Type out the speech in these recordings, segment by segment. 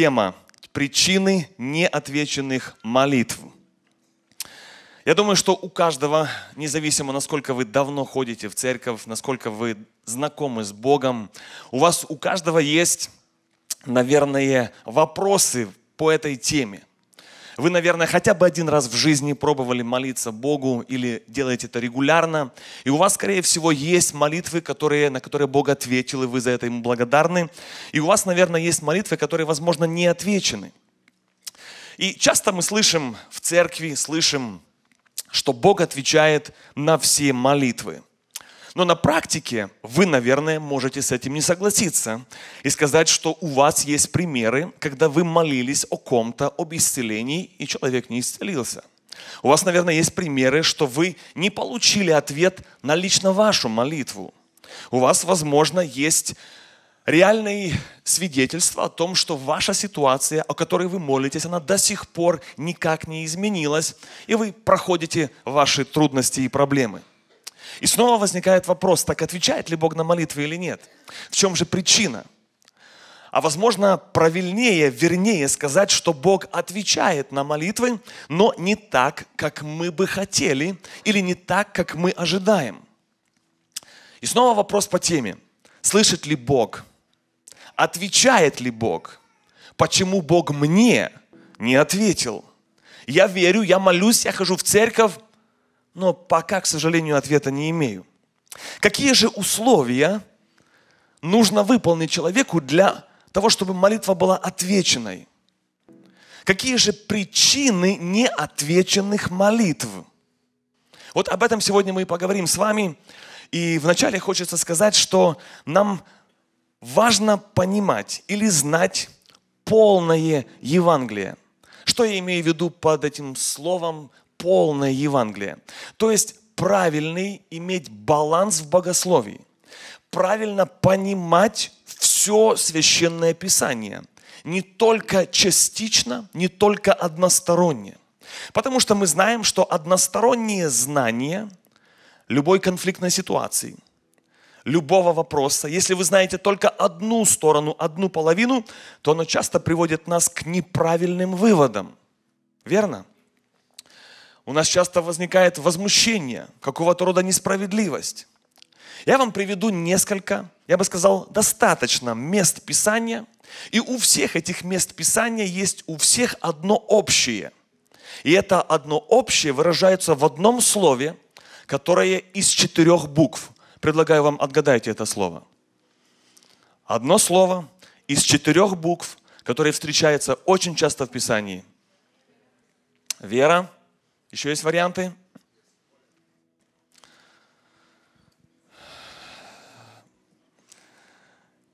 тема «Причины неотвеченных молитв». Я думаю, что у каждого, независимо, насколько вы давно ходите в церковь, насколько вы знакомы с Богом, у вас у каждого есть, наверное, вопросы по этой теме. Вы, наверное, хотя бы один раз в жизни пробовали молиться Богу или делаете это регулярно. И у вас, скорее всего, есть молитвы, которые, на которые Бог ответил, и вы за это ему благодарны. И у вас, наверное, есть молитвы, которые, возможно, не отвечены. И часто мы слышим в церкви, слышим, что Бог отвечает на все молитвы. Но на практике вы, наверное, можете с этим не согласиться и сказать, что у вас есть примеры, когда вы молились о ком-то, об исцелении, и человек не исцелился. У вас, наверное, есть примеры, что вы не получили ответ на лично вашу молитву. У вас, возможно, есть реальные свидетельства о том, что ваша ситуация, о которой вы молитесь, она до сих пор никак не изменилась, и вы проходите ваши трудности и проблемы. И снова возникает вопрос, так отвечает ли Бог на молитвы или нет? В чем же причина? А возможно, правильнее, вернее сказать, что Бог отвечает на молитвы, но не так, как мы бы хотели, или не так, как мы ожидаем. И снова вопрос по теме. Слышит ли Бог? Отвечает ли Бог? Почему Бог мне не ответил? Я верю, я молюсь, я хожу в церковь, но пока, к сожалению, ответа не имею. Какие же условия нужно выполнить человеку для того, чтобы молитва была отвеченной? Какие же причины неотвеченных молитв? Вот об этом сегодня мы и поговорим с вами. И вначале хочется сказать, что нам важно понимать или знать полное Евангелие. Что я имею в виду под этим словом полное Евангелие. То есть правильный иметь баланс в богословии. Правильно понимать все священное писание. Не только частично, не только односторонне. Потому что мы знаем, что одностороннее знание любой конфликтной ситуации, любого вопроса, если вы знаете только одну сторону, одну половину, то оно часто приводит нас к неправильным выводам. Верно? У нас часто возникает возмущение, какого-то рода несправедливость. Я вам приведу несколько, я бы сказал, достаточно мест Писания. И у всех этих мест Писания есть у всех одно общее. И это одно общее выражается в одном слове, которое из четырех букв. Предлагаю вам отгадайте это слово. Одно слово из четырех букв, которое встречается очень часто в Писании. Вера, еще есть варианты?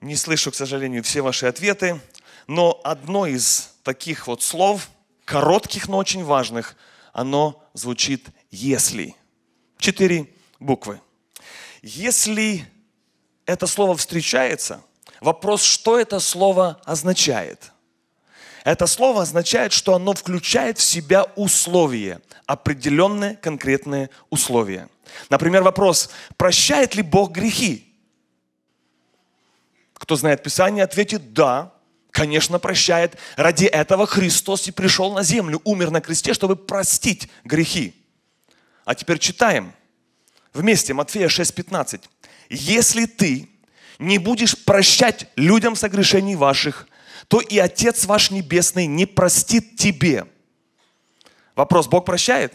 Не слышу, к сожалению, все ваши ответы, но одно из таких вот слов, коротких, но очень важных, оно звучит «если». Четыре буквы. Если это слово встречается, вопрос, что это слово означает – это слово означает, что оно включает в себя условия, определенные конкретные условия. Например, вопрос, прощает ли Бог грехи? Кто знает Писание, ответит «да». Конечно, прощает. Ради этого Христос и пришел на землю, умер на кресте, чтобы простить грехи. А теперь читаем. Вместе Матфея 6,15. «Если ты не будешь прощать людям согрешений ваших, то и Отец ваш Небесный не простит тебе. Вопрос, Бог прощает?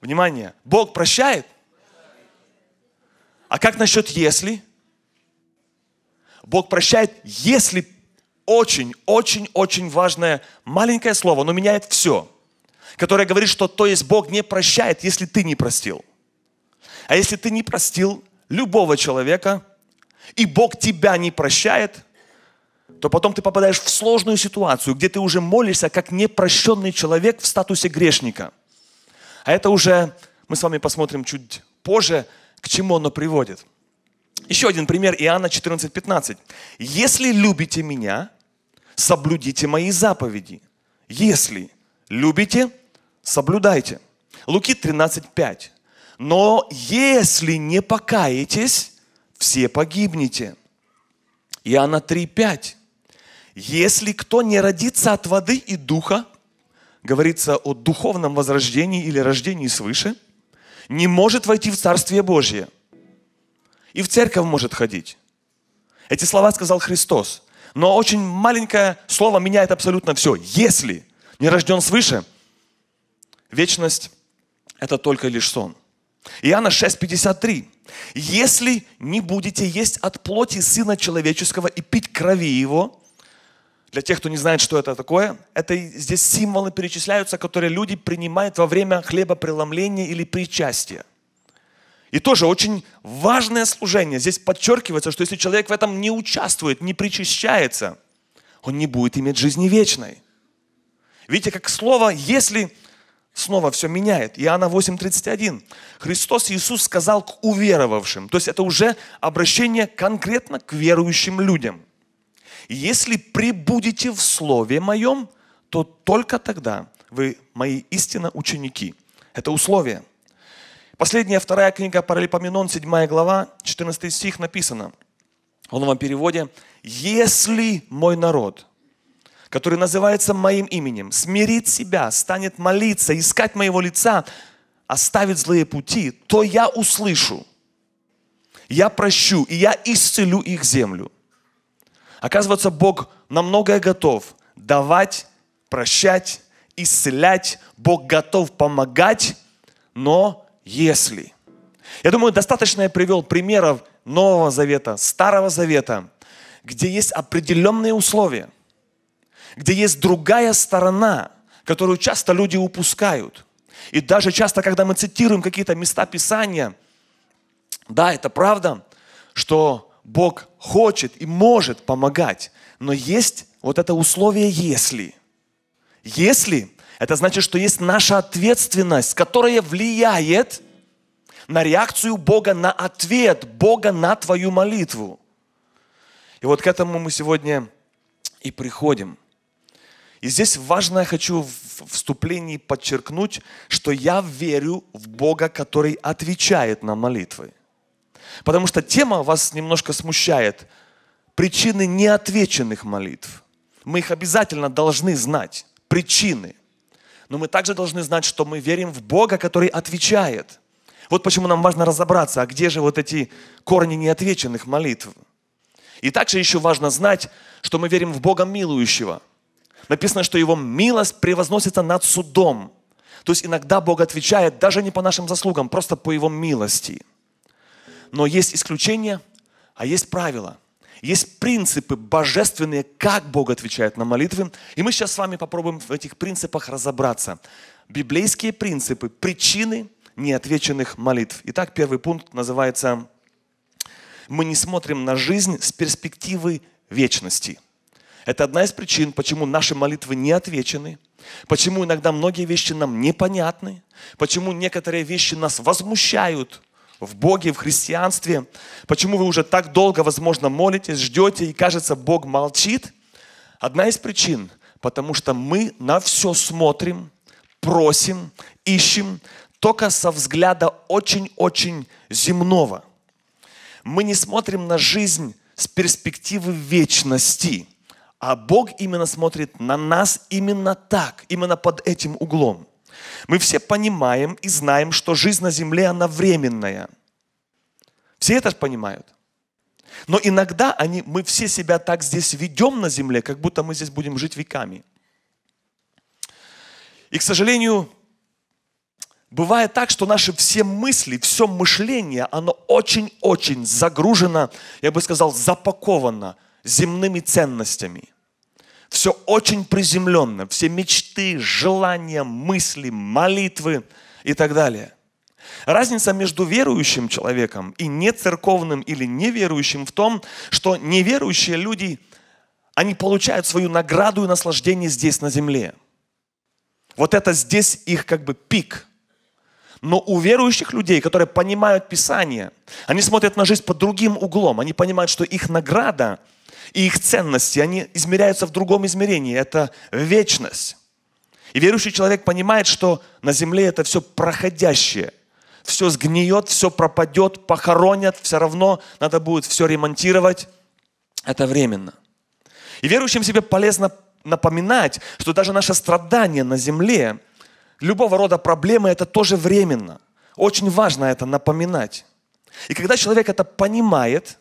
Внимание, Бог прощает? А как насчет если? Бог прощает, если очень, очень, очень важное маленькое слово, но меняет все, которое говорит, что то есть Бог не прощает, если ты не простил. А если ты не простил любого человека, и Бог тебя не прощает, то потом ты попадаешь в сложную ситуацию, где ты уже молишься как непрощенный человек в статусе грешника. А это уже, мы с вами посмотрим чуть позже, к чему оно приводит. Еще один пример, Иоанна 14:15. «Если любите меня, соблюдите мои заповеди. Если любите, соблюдайте». Луки 13:5. «Но если не покаетесь, все погибнете. Иоанна 3,5. Если кто не родится от воды и духа, говорится о духовном возрождении или рождении свыше, не может войти в Царствие Божье. И в церковь может ходить. Эти слова сказал Христос. Но очень маленькое слово меняет абсолютно все. Если не рожден свыше, вечность – это только лишь сон. Иоанна 6,53. Если не будете есть от плоти Сына Человеческого и пить крови Его, для тех, кто не знает, что это такое, это здесь символы перечисляются, которые люди принимают во время хлебопреломления или причастия. И тоже очень важное служение. Здесь подчеркивается, что если человек в этом не участвует, не причащается, он не будет иметь жизни вечной. Видите, как слово «если» снова все меняет. Иоанна 8:31. Христос Иисус сказал к уверовавшим. То есть это уже обращение конкретно к верующим людям. Если прибудете в Слове Моем, то только тогда вы мои истинно ученики. Это условие. Последняя вторая книга Паралипоменон, 7 глава, 14 стих написано. В новом переводе. «Если мой народ, который называется моим именем, смирит себя, станет молиться, искать моего лица, оставит злые пути, то я услышу, я прощу, и я исцелю их землю. Оказывается, Бог на многое готов давать, прощать, исцелять. Бог готов помогать, но если. Я думаю, достаточно я привел примеров Нового Завета, Старого Завета, где есть определенные условия, где есть другая сторона, которую часто люди упускают. И даже часто, когда мы цитируем какие-то места Писания, да, это правда, что Бог хочет и может помогать, но есть вот это условие «если». Если – это значит, что есть наша ответственность, которая влияет на реакцию Бога, на ответ Бога на твою молитву. И вот к этому мы сегодня и приходим. И здесь важно, я хочу в вступлении подчеркнуть, что я верю в Бога, который отвечает на молитвы. Потому что тема вас немножко смущает. Причины неотвеченных молитв. Мы их обязательно должны знать. Причины. Но мы также должны знать, что мы верим в Бога, который отвечает. Вот почему нам важно разобраться, а где же вот эти корни неотвеченных молитв. И также еще важно знать, что мы верим в Бога милующего. Написано, что Его милость превозносится над судом. То есть иногда Бог отвечает даже не по нашим заслугам, просто по Его милости. Но есть исключения, а есть правила. Есть принципы божественные, как Бог отвечает на молитвы. И мы сейчас с вами попробуем в этих принципах разобраться. Библейские принципы, причины неотвеченных молитв. Итак, первый пункт называется «Мы не смотрим на жизнь с перспективы вечности». Это одна из причин, почему наши молитвы не отвечены, почему иногда многие вещи нам непонятны, почему некоторые вещи нас возмущают, в Боге, в христианстве, почему вы уже так долго, возможно, молитесь, ждете, и кажется, Бог молчит. Одна из причин, потому что мы на все смотрим, просим, ищем только со взгляда очень-очень земного. Мы не смотрим на жизнь с перспективы вечности, а Бог именно смотрит на нас именно так, именно под этим углом. Мы все понимаем и знаем, что жизнь на земле, она временная. Все это понимают. Но иногда они, мы все себя так здесь ведем на земле, как будто мы здесь будем жить веками. И, к сожалению, бывает так, что наши все мысли, все мышление, оно очень-очень загружено, я бы сказал, запаковано земными ценностями – все очень приземленно, все мечты, желания, мысли, молитвы и так далее. Разница между верующим человеком и нецерковным или неверующим в том, что неверующие люди, они получают свою награду и наслаждение здесь на земле. Вот это здесь их как бы пик. Но у верующих людей, которые понимают Писание, они смотрят на жизнь под другим углом. Они понимают, что их награда – и их ценности, они измеряются в другом измерении. Это вечность. И верующий человек понимает, что на земле это все проходящее. Все сгниет, все пропадет, похоронят, все равно надо будет все ремонтировать. это временно. И верующим себе полезно напоминать, что даже наше страдание на земле, любого рода проблемы, это тоже временно. Очень важно это напоминать. И когда человек это понимает,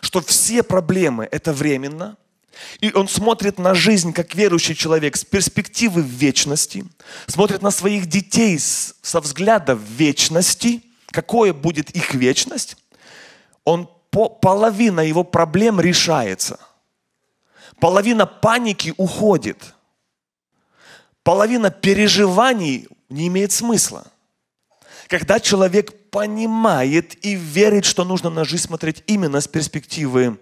что все проблемы это временно, и он смотрит на жизнь как верующий человек с перспективы вечности, смотрит на своих детей со взгляда вечности, какое будет их вечность, он половина его проблем решается. Половина паники уходит. Половина переживаний не имеет смысла. Когда человек понимает и верит, что нужно на жизнь смотреть именно с перспективы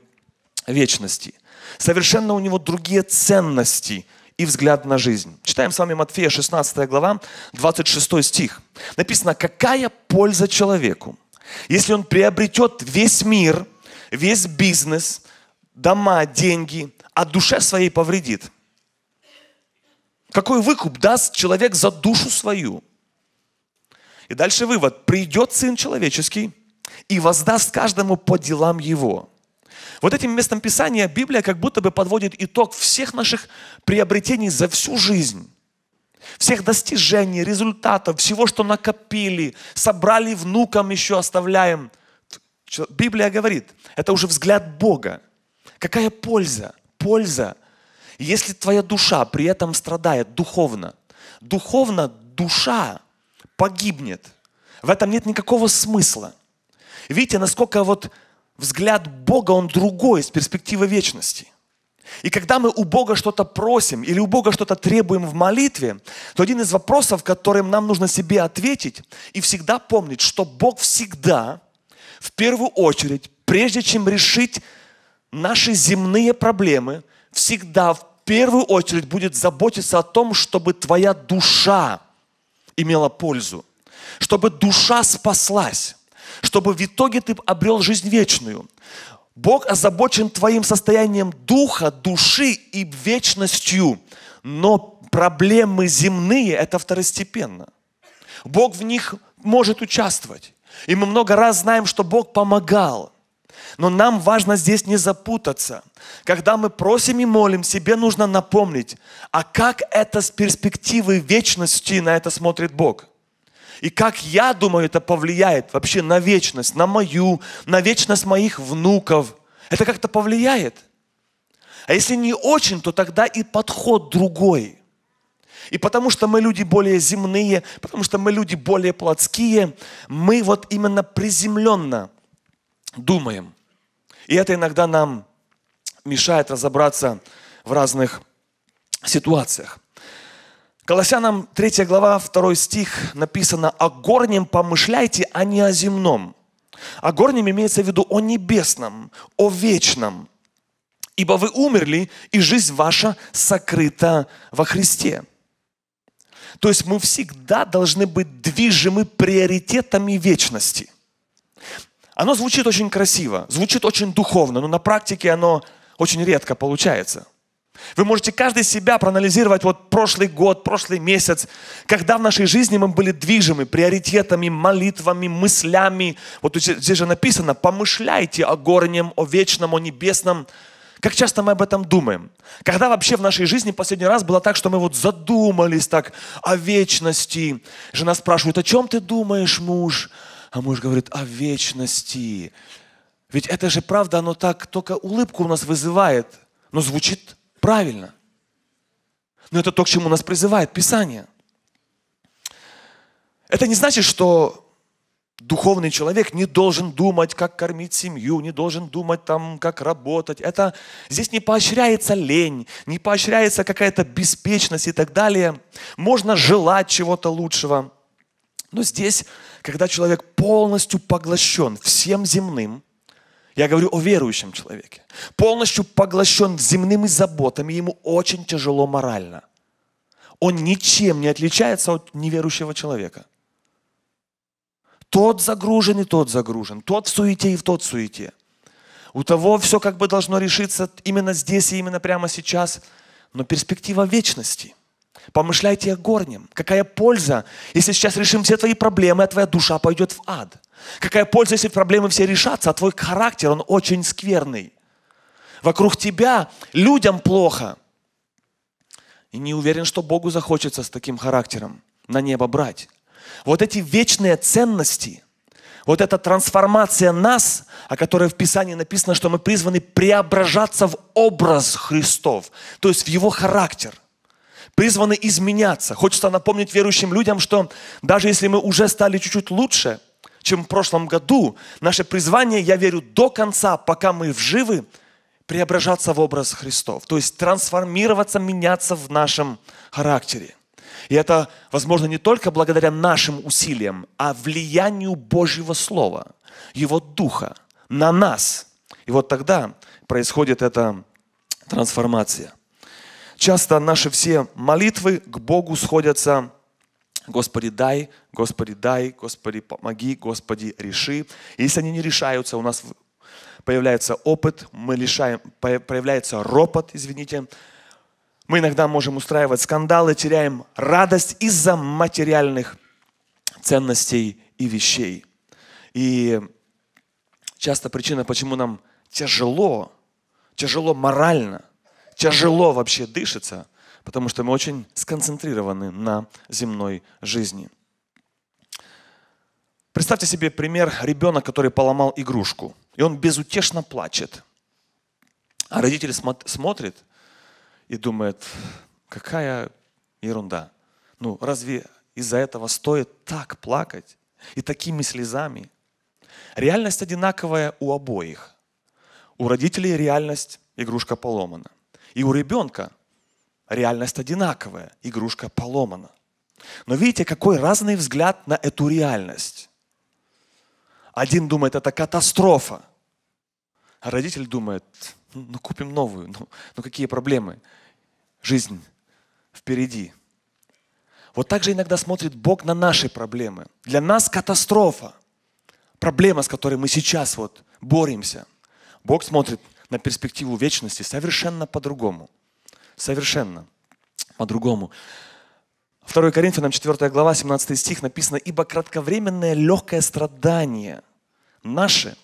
вечности. Совершенно у него другие ценности и взгляд на жизнь. Читаем с вами Матфея 16 глава, 26 стих. Написано, какая польза человеку, если он приобретет весь мир, весь бизнес, дома, деньги, а душе своей повредит. Какой выкуп даст человек за душу свою? И дальше вывод. Придет Сын Человеческий и воздаст каждому по делам его. Вот этим местом Писания Библия как будто бы подводит итог всех наших приобретений за всю жизнь. Всех достижений, результатов, всего, что накопили, собрали внукам еще оставляем. Библия говорит, это уже взгляд Бога. Какая польза? Польза, если твоя душа при этом страдает духовно. Духовно душа погибнет. В этом нет никакого смысла. Видите, насколько вот взгляд Бога, он другой с перспективы вечности. И когда мы у Бога что-то просим или у Бога что-то требуем в молитве, то один из вопросов, которым нам нужно себе ответить и всегда помнить, что Бог всегда, в первую очередь, прежде чем решить наши земные проблемы, всегда в первую очередь будет заботиться о том, чтобы твоя душа имела пользу, чтобы душа спаслась, чтобы в итоге ты обрел жизнь вечную. Бог озабочен твоим состоянием духа, души и вечностью, но проблемы земные – это второстепенно. Бог в них может участвовать. И мы много раз знаем, что Бог помогал. Но нам важно здесь не запутаться. Когда мы просим и молим, себе нужно напомнить, а как это с перспективы вечности на это смотрит Бог. И как я думаю, это повлияет вообще на вечность, на мою, на вечность моих внуков. Это как-то повлияет. А если не очень, то тогда и подход другой. И потому что мы люди более земные, потому что мы люди более плотские, мы вот именно приземленно думаем. И это иногда нам мешает разобраться в разных ситуациях. Колоссянам 3 глава, 2 стих написано «О горнем помышляйте, а не о земном». О горнем имеется в виду о небесном, о вечном. Ибо вы умерли, и жизнь ваша сокрыта во Христе. То есть мы всегда должны быть движимы приоритетами вечности. Оно звучит очень красиво, звучит очень духовно, но на практике оно очень редко получается. Вы можете каждый себя проанализировать вот прошлый год, прошлый месяц, когда в нашей жизни мы были движимы приоритетами, молитвами, мыслями. Вот здесь же написано, помышляйте о горнем, о вечном, о небесном. Как часто мы об этом думаем? Когда вообще в нашей жизни последний раз было так, что мы вот задумались так о вечности. Жена спрашивает, о чем ты думаешь, муж? А муж говорит, о вечности. Ведь это же правда, оно так только улыбку у нас вызывает, но звучит правильно. Но это то, к чему нас призывает Писание. Это не значит, что духовный человек не должен думать, как кормить семью, не должен думать там, как работать. Это здесь не поощряется лень, не поощряется какая-то беспечность и так далее. Можно желать чего-то лучшего. Но здесь, когда человек полностью поглощен всем земным, я говорю о верующем человеке, полностью поглощен земными заботами, ему очень тяжело морально. Он ничем не отличается от неверующего человека. Тот загружен и тот загружен, тот в суете и в тот в суете. У того все как бы должно решиться именно здесь и именно прямо сейчас, но перспектива вечности – Помышляйте о горнем. Какая польза, если сейчас решим все твои проблемы, а твоя душа пойдет в ад? Какая польза, если проблемы все решатся, а твой характер, он очень скверный? Вокруг тебя людям плохо. И не уверен, что Богу захочется с таким характером на небо брать. Вот эти вечные ценности, вот эта трансформация нас, о которой в Писании написано, что мы призваны преображаться в образ Христов, то есть в Его характер призваны изменяться. Хочется напомнить верующим людям, что даже если мы уже стали чуть-чуть лучше, чем в прошлом году, наше призвание, я верю, до конца, пока мы живы, преображаться в образ Христов. То есть трансформироваться, меняться в нашем характере. И это возможно не только благодаря нашим усилиям, а влиянию Божьего Слова, Его Духа на нас. И вот тогда происходит эта трансформация. Часто наши все молитвы к Богу сходятся Господи, дай, Господи, дай, Господи, помоги, Господи, реши. Если они не решаются, у нас появляется опыт, мы лишаем, появляется ропот, извините, мы иногда можем устраивать скандалы, теряем радость из-за материальных ценностей и вещей. И часто причина, почему нам тяжело, тяжело морально, тяжело вообще дышится, потому что мы очень сконцентрированы на земной жизни. Представьте себе пример ребенок, который поломал игрушку, и он безутешно плачет. А родитель смотрит и думает, какая ерунда. Ну, разве из-за этого стоит так плакать и такими слезами? Реальность одинаковая у обоих. У родителей реальность игрушка поломана. И у ребенка реальность одинаковая, игрушка поломана. Но видите, какой разный взгляд на эту реальность. Один думает, это катастрофа. А родитель думает, ну купим новую, ну, ну какие проблемы? Жизнь впереди. Вот так же иногда смотрит Бог на наши проблемы. Для нас катастрофа. Проблема, с которой мы сейчас вот боремся. Бог смотрит на перспективу вечности совершенно по-другому. Совершенно по-другому. 2 Коринфянам 4 глава, 17 стих написано, «Ибо кратковременное легкое страдание наше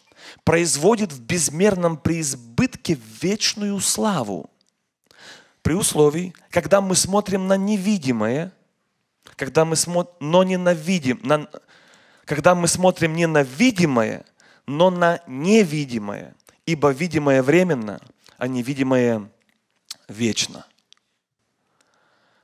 производит в безмерном преизбытке вечную славу, при условии, когда мы смотрим на невидимое, когда мы смотрим, но не на видим, на, когда мы смотрим не на видимое, но на невидимое, ибо видимое временно, а невидимое вечно.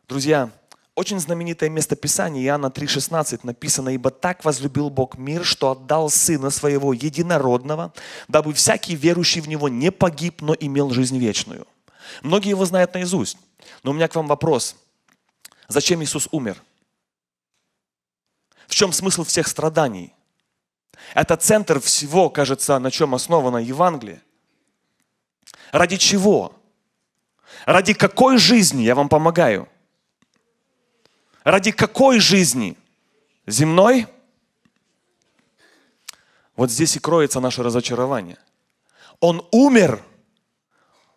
Друзья, очень знаменитое место Писания, Иоанна 3,16 написано, «Ибо так возлюбил Бог мир, что отдал Сына Своего Единородного, дабы всякий верующий в Него не погиб, но имел жизнь вечную». Многие его знают наизусть. Но у меня к вам вопрос. Зачем Иисус умер? В чем смысл всех страданий? Это центр всего, кажется, на чем основано Евангелие. Ради чего? Ради какой жизни я вам помогаю? Ради какой жизни? Земной? Вот здесь и кроется наше разочарование. Он умер,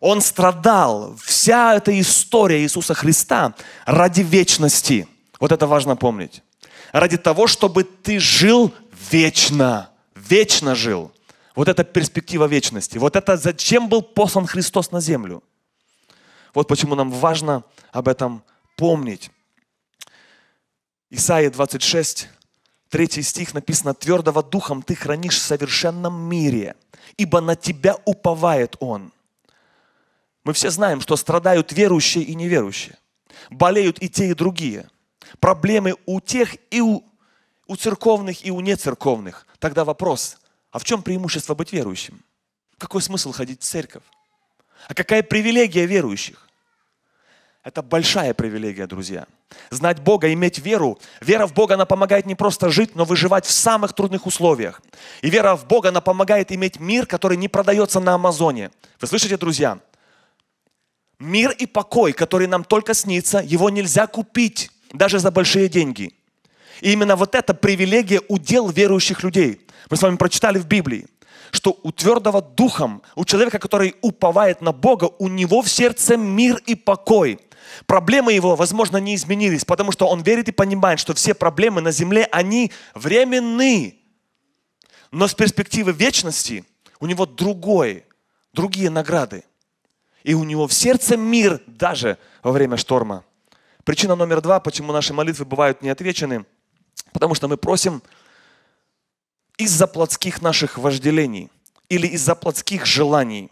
он страдал. Вся эта история Иисуса Христа ради вечности. Вот это важно помнить. Ради того, чтобы ты жил вечно. Вечно жил. Вот это перспектива вечности. Вот это зачем был послан Христос на землю. Вот почему нам важно об этом помнить. Исаия 26, 3 стих написано, «Твердого духом ты хранишь в совершенном мире, ибо на тебя уповает Он». Мы все знаем, что страдают верующие и неверующие. Болеют и те, и другие. Проблемы у тех и у, у церковных, и у нецерковных. Тогда вопрос, а в чем преимущество быть верующим? Какой смысл ходить в церковь? А какая привилегия верующих? Это большая привилегия, друзья. Знать Бога, иметь веру. Вера в Бога, она помогает не просто жить, но выживать в самых трудных условиях. И вера в Бога, она помогает иметь мир, который не продается на Амазоне. Вы слышите, друзья? Мир и покой, который нам только снится, его нельзя купить даже за большие деньги. И именно вот эта привилегия удел верующих людей. Мы с вами прочитали в Библии, что у твердого духом, у человека, который уповает на Бога, у него в сердце мир и покой – Проблемы его, возможно, не изменились, потому что он верит и понимает, что все проблемы на земле, они временны. Но с перспективы вечности у него другой, другие награды. И у него в сердце мир даже во время шторма. Причина номер два, почему наши молитвы бывают не потому что мы просим из-за плотских наших вожделений или из-за плотских желаний.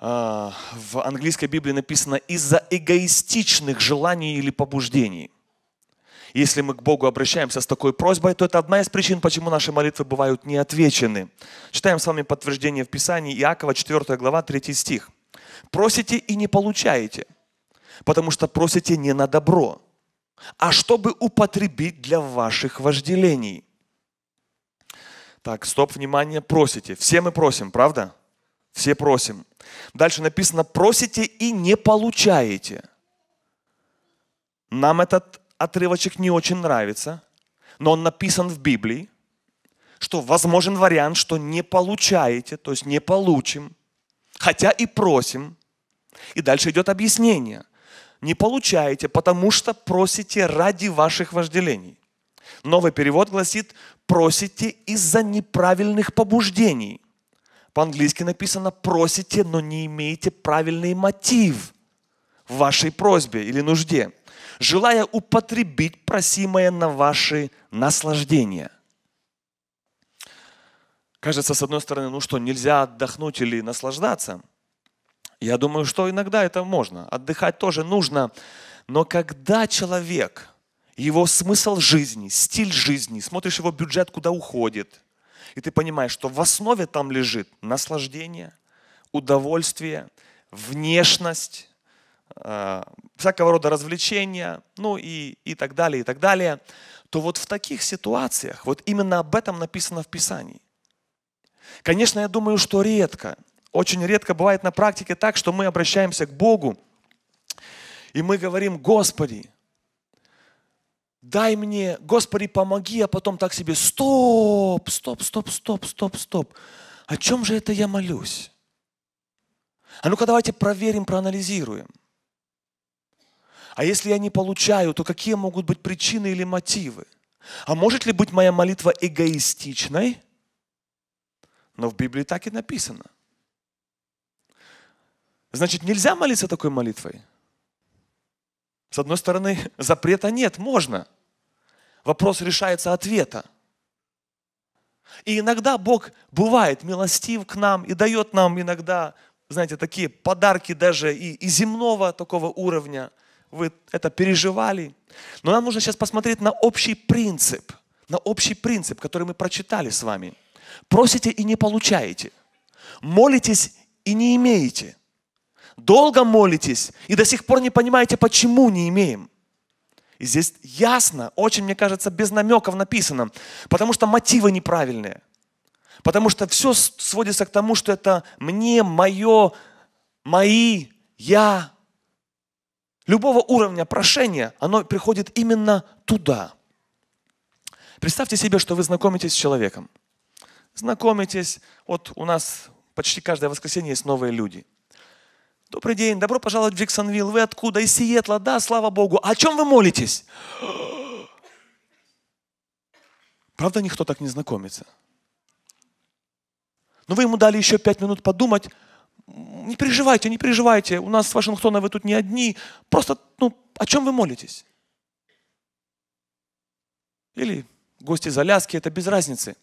А, в английской Библии написано из-за эгоистичных желаний или побуждений. Если мы к Богу обращаемся с такой просьбой, то это одна из причин, почему наши молитвы бывают не отвечены. Читаем с вами подтверждение в Писании Иакова, 4 глава, 3 стих. «Просите и не получаете, потому что просите не на добро, а чтобы употребить для ваших вожделений». Так, стоп, внимание, просите. Все мы просим, правда? Все просим. Дальше написано, просите и не получаете. Нам этот отрывочек не очень нравится, но он написан в Библии, что возможен вариант, что не получаете, то есть не получим, хотя и просим. И дальше идет объяснение. Не получаете, потому что просите ради ваших вожделений. Новый перевод гласит, просите из-за неправильных побуждений. По-английски написано, просите, но не имеете правильный мотив в вашей просьбе или нужде желая употребить просимое на ваши наслаждения. Кажется, с одной стороны, ну что, нельзя отдохнуть или наслаждаться? Я думаю, что иногда это можно. Отдыхать тоже нужно. Но когда человек, его смысл жизни, стиль жизни, смотришь его бюджет, куда уходит, и ты понимаешь, что в основе там лежит наслаждение, удовольствие, внешность, э, всякого рода развлечения, ну и, и так далее, и так далее, то вот в таких ситуациях, вот именно об этом написано в Писании. Конечно, я думаю, что редко, очень редко бывает на практике так, что мы обращаемся к Богу, и мы говорим, Господи, дай мне, Господи, помоги, а потом так себе, стоп, стоп, стоп, стоп, стоп, стоп. О чем же это я молюсь? А ну-ка давайте проверим, проанализируем. А если я не получаю, то какие могут быть причины или мотивы? А может ли быть моя молитва эгоистичной? Но в Библии так и написано. Значит, нельзя молиться такой молитвой? С одной стороны, запрета нет, можно. Вопрос решается ответа. И иногда Бог бывает милостив к нам и дает нам иногда, знаете, такие подарки даже и, и земного такого уровня – вы это переживали. Но нам нужно сейчас посмотреть на общий принцип, на общий принцип, который мы прочитали с вами. Просите и не получаете. Молитесь и не имеете. Долго молитесь и до сих пор не понимаете, почему не имеем. И здесь ясно, очень, мне кажется, без намеков написано, потому что мотивы неправильные. Потому что все сводится к тому, что это мне, мое, мои, я, любого уровня прошения, оно приходит именно туда. Представьте себе, что вы знакомитесь с человеком. Знакомитесь, вот у нас почти каждое воскресенье есть новые люди. Добрый день, добро пожаловать в Джексонвилл. Вы откуда? Из Сиэтла, да, слава Богу. О чем вы молитесь? Правда, никто так не знакомится. Но вы ему дали еще пять минут подумать, не переживайте, не переживайте, у нас с Вашингтона вы тут не одни, просто, ну, о чем вы молитесь? Или гости из Аляски, это без разницы.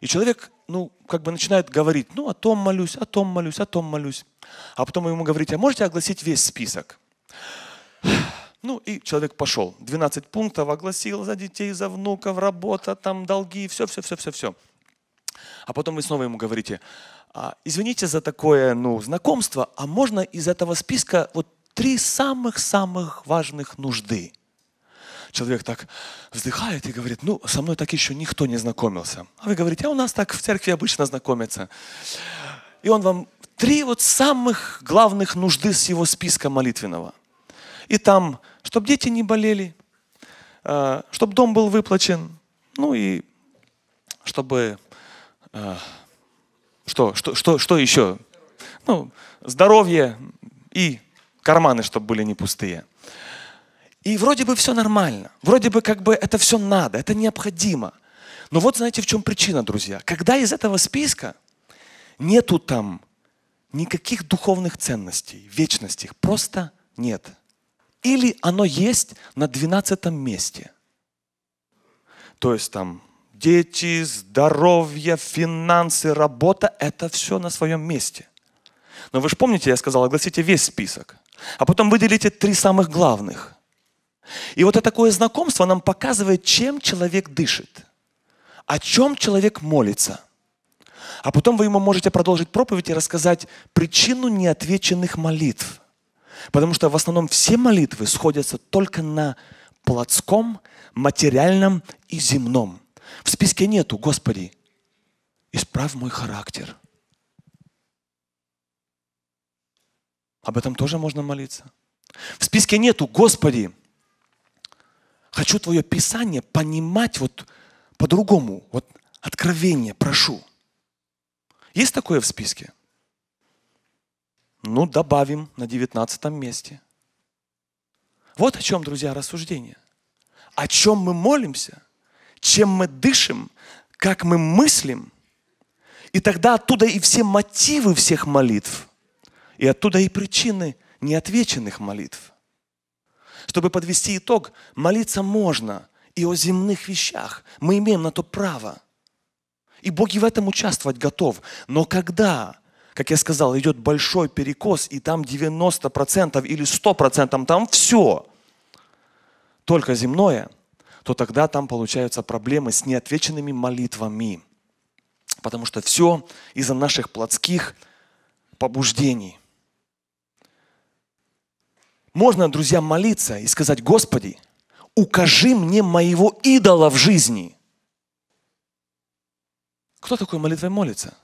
И человек, ну, как бы начинает говорить, ну, о том молюсь, о том молюсь, о том молюсь. А потом ему говорите, а можете огласить весь список? Ну, и человек пошел. 12 пунктов огласил за детей, за внуков, работа, там, долги, все, все, все, все, все. А потом вы снова ему говорите, а, извините за такое ну, знакомство, а можно из этого списка вот три самых-самых важных нужды? Человек так вздыхает и говорит, ну, со мной так еще никто не знакомился. А вы говорите, а у нас так в церкви обычно знакомятся. И он вам три вот самых главных нужды с его списка молитвенного. И там, чтобы дети не болели, а, чтобы дом был выплачен, ну и чтобы а, что, что, что, что еще? Ну, здоровье и карманы, чтобы были не пустые. И вроде бы все нормально. Вроде бы как бы это все надо, это необходимо. Но вот знаете, в чем причина, друзья? Когда из этого списка нету там никаких духовных ценностей, вечности их просто нет. Или оно есть на двенадцатом месте. То есть там дети, здоровье, финансы, работа – это все на своем месте. Но вы же помните, я сказал, огласите весь список. А потом выделите три самых главных. И вот это такое знакомство нам показывает, чем человек дышит, о чем человек молится. А потом вы ему можете продолжить проповедь и рассказать причину неотвеченных молитв. Потому что в основном все молитвы сходятся только на плотском, материальном и земном. В списке нету, Господи, исправь мой характер. Об этом тоже можно молиться. В списке нету, Господи, хочу Твое Писание понимать вот по-другому, вот откровение прошу. Есть такое в списке? Ну, добавим на девятнадцатом месте. Вот о чем, друзья, рассуждение. О чем мы молимся, чем мы дышим, как мы мыслим. И тогда оттуда и все мотивы всех молитв, и оттуда и причины неотвеченных молитв. Чтобы подвести итог, молиться можно и о земных вещах. Мы имеем на то право. И Бог и в этом участвовать готов. Но когда как я сказал, идет большой перекос, и там 90% или 100% там все, только земное, то тогда там получаются проблемы с неотвеченными молитвами. Потому что все из-за наших плотских побуждений. Можно, друзья, молиться и сказать, Господи, укажи мне моего идола в жизни. Кто такой молитвой молится?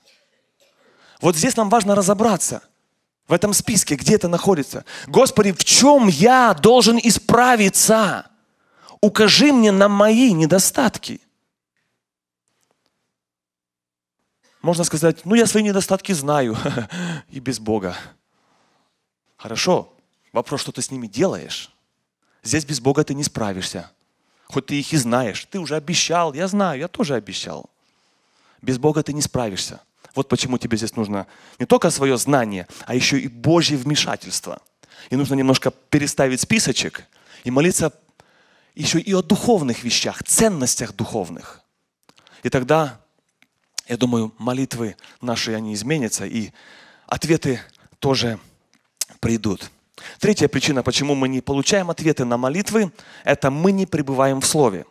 Вот здесь нам важно разобраться в этом списке, где это находится. Господи, в чем я должен исправиться? Укажи мне на мои недостатки. Можно сказать, ну я свои недостатки знаю и без Бога. Хорошо, вопрос, что ты с ними делаешь. Здесь без Бога ты не справишься. Хоть ты их и знаешь. Ты уже обещал, я знаю, я тоже обещал. Без Бога ты не справишься. Вот почему тебе здесь нужно не только свое знание, а еще и Божье вмешательство. И нужно немножко переставить списочек и молиться еще и о духовных вещах, ценностях духовных. И тогда, я думаю, молитвы наши, они изменятся, и ответы тоже придут. Третья причина, почему мы не получаем ответы на молитвы, это мы не пребываем в Слове.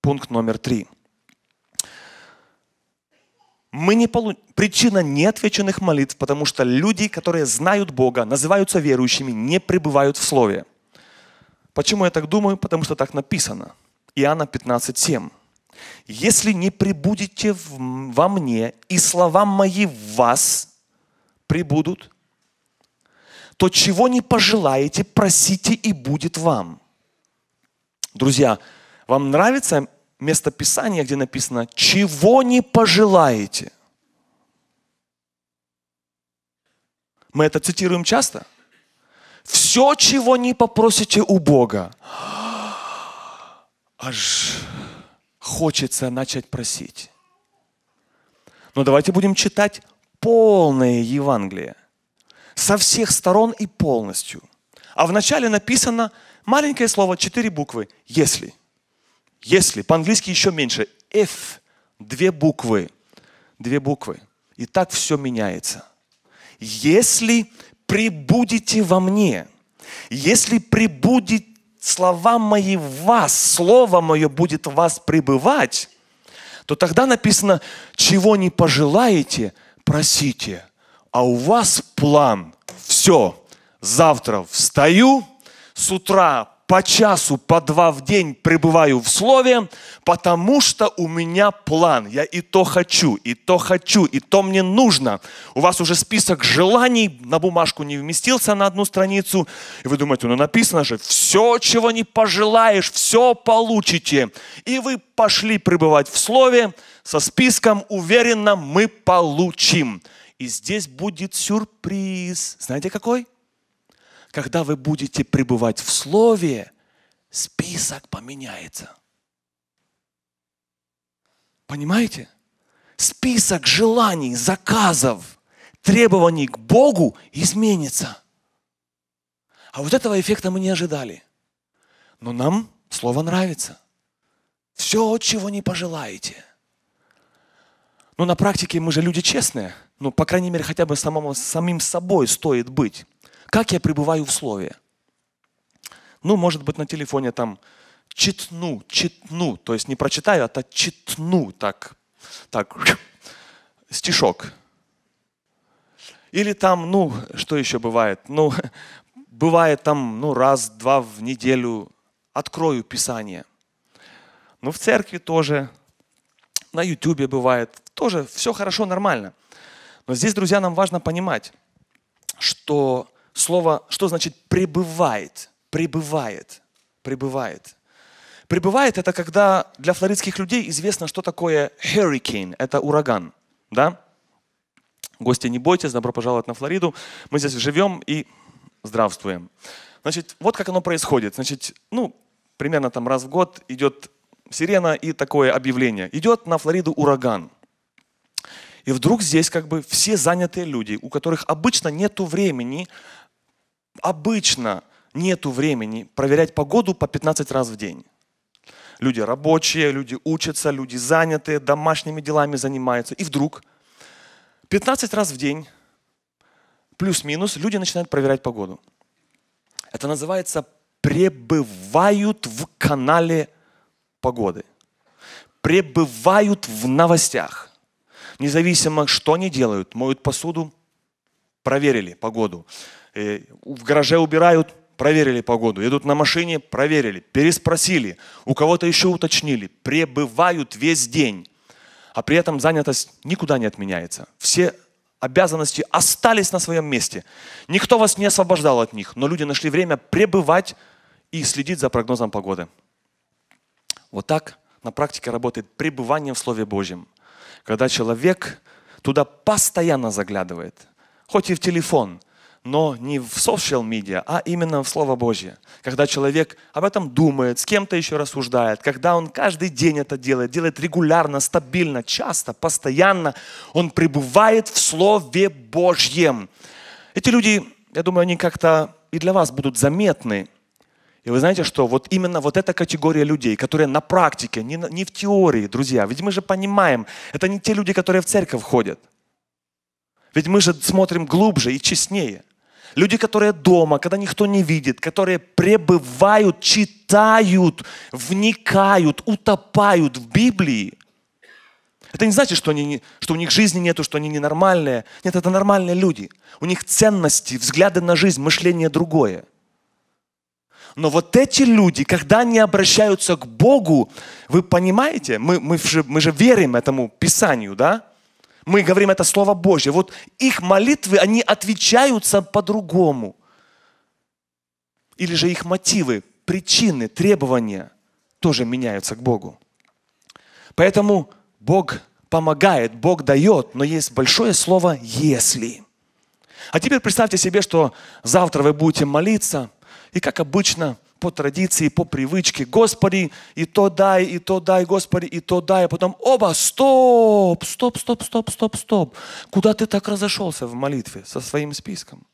Пункт номер три – мы не полу... Причина неотвеченных молитв, потому что люди, которые знают Бога, называются верующими, не пребывают в Слове. Почему я так думаю? Потому что так написано. Иоанна 15:7. Если не прибудете во мне, и слова мои в вас прибудут, то чего не пожелаете, просите, и будет вам. Друзья, вам нравится место Писания, где написано, чего не пожелаете. Мы это цитируем часто. Все, чего не попросите у Бога, аж хочется начать просить. Но давайте будем читать полное Евангелие. Со всех сторон и полностью. А вначале написано маленькое слово, четыре буквы «если». Если, по-английски еще меньше, if, две буквы, две буквы. И так все меняется. Если прибудете во мне, если прибудет слова мои в вас, слово мое будет в вас пребывать, то тогда написано, чего не пожелаете, просите. А у вас план. Все. Завтра встаю, с утра по часу, по два в день пребываю в Слове, потому что у меня план. Я и то хочу, и то хочу, и то мне нужно. У вас уже список желаний на бумажку не вместился на одну страницу. И вы думаете, ну написано же, все, чего не пожелаешь, все получите. И вы пошли пребывать в Слове со списком «Уверенно мы получим». И здесь будет сюрприз. Знаете какой? когда вы будете пребывать в Слове, список поменяется. Понимаете? Список желаний, заказов, требований к Богу изменится. А вот этого эффекта мы не ожидали. Но нам слово нравится. Все, чего не пожелаете. Но на практике мы же люди честные. Ну, по крайней мере, хотя бы самому, самим собой стоит быть. Как я пребываю в слове? Ну, может быть, на телефоне там читну, читну. То есть не прочитаю, а читну. Так, так, стишок. Или там, ну, что еще бывает? Ну, бывает там, ну, раз-два в неделю открою Писание. Ну, в церкви тоже, на Ютубе бывает, тоже все хорошо, нормально. Но здесь, друзья, нам важно понимать, что слово, что значит пребывает, пребывает, пребывает. Прибывает это когда для флоридских людей известно, что такое hurricane, это ураган, да? Гости, не бойтесь, добро пожаловать на Флориду. Мы здесь живем и здравствуем. Значит, вот как оно происходит. Значит, ну, примерно там раз в год идет сирена и такое объявление. Идет на Флориду ураган. И вдруг здесь как бы все занятые люди, у которых обычно нету времени, обычно нету времени проверять погоду по 15 раз в день. Люди рабочие, люди учатся, люди занятые, домашними делами занимаются. И вдруг 15 раз в день, плюс-минус, люди начинают проверять погоду. Это называется пребывают в канале погоды. Пребывают в новостях. Независимо, что они делают. Моют посуду, проверили погоду. Э, в гараже убирают, проверили погоду. Идут на машине, проверили. Переспросили. У кого-то еще уточнили. Пребывают весь день а при этом занятость никуда не отменяется. Все обязанности остались на своем месте. Никто вас не освобождал от них, но люди нашли время пребывать и следить за прогнозом погоды. Вот так на практике работает пребывание в Слове Божьем. Когда человек туда постоянно заглядывает, хоть и в телефон – но не в social media, а именно в Слово Божье. Когда человек об этом думает, с кем-то еще рассуждает, когда он каждый день это делает, делает регулярно, стабильно, часто, постоянно, он пребывает в Слове Божьем. Эти люди, я думаю, они как-то и для вас будут заметны. И вы знаете, что вот именно вот эта категория людей, которые на практике, не, не в теории, друзья, ведь мы же понимаем, это не те люди, которые в церковь ходят. Ведь мы же смотрим глубже и честнее. Люди, которые дома, когда никто не видит, которые пребывают, читают, вникают, утопают в Библии. Это не значит, что, они что у них жизни нету, что они ненормальные. Нет, это нормальные люди. У них ценности, взгляды на жизнь, мышление другое. Но вот эти люди, когда они обращаются к Богу, вы понимаете, мы, мы, же, мы же верим этому Писанию, да? Мы говорим это Слово Божье. Вот их молитвы, они отвечаются по-другому. Или же их мотивы, причины, требования тоже меняются к Богу. Поэтому Бог помогает, Бог дает, но есть большое слово «если». А теперь представьте себе, что завтра вы будете молиться, и как обычно – по традиции, по привычке. Господи, и то дай, и то дай, Господи, и то дай. А потом, оба, стоп, стоп, стоп, стоп, стоп, стоп. Куда ты так разошелся в молитве со своим списком?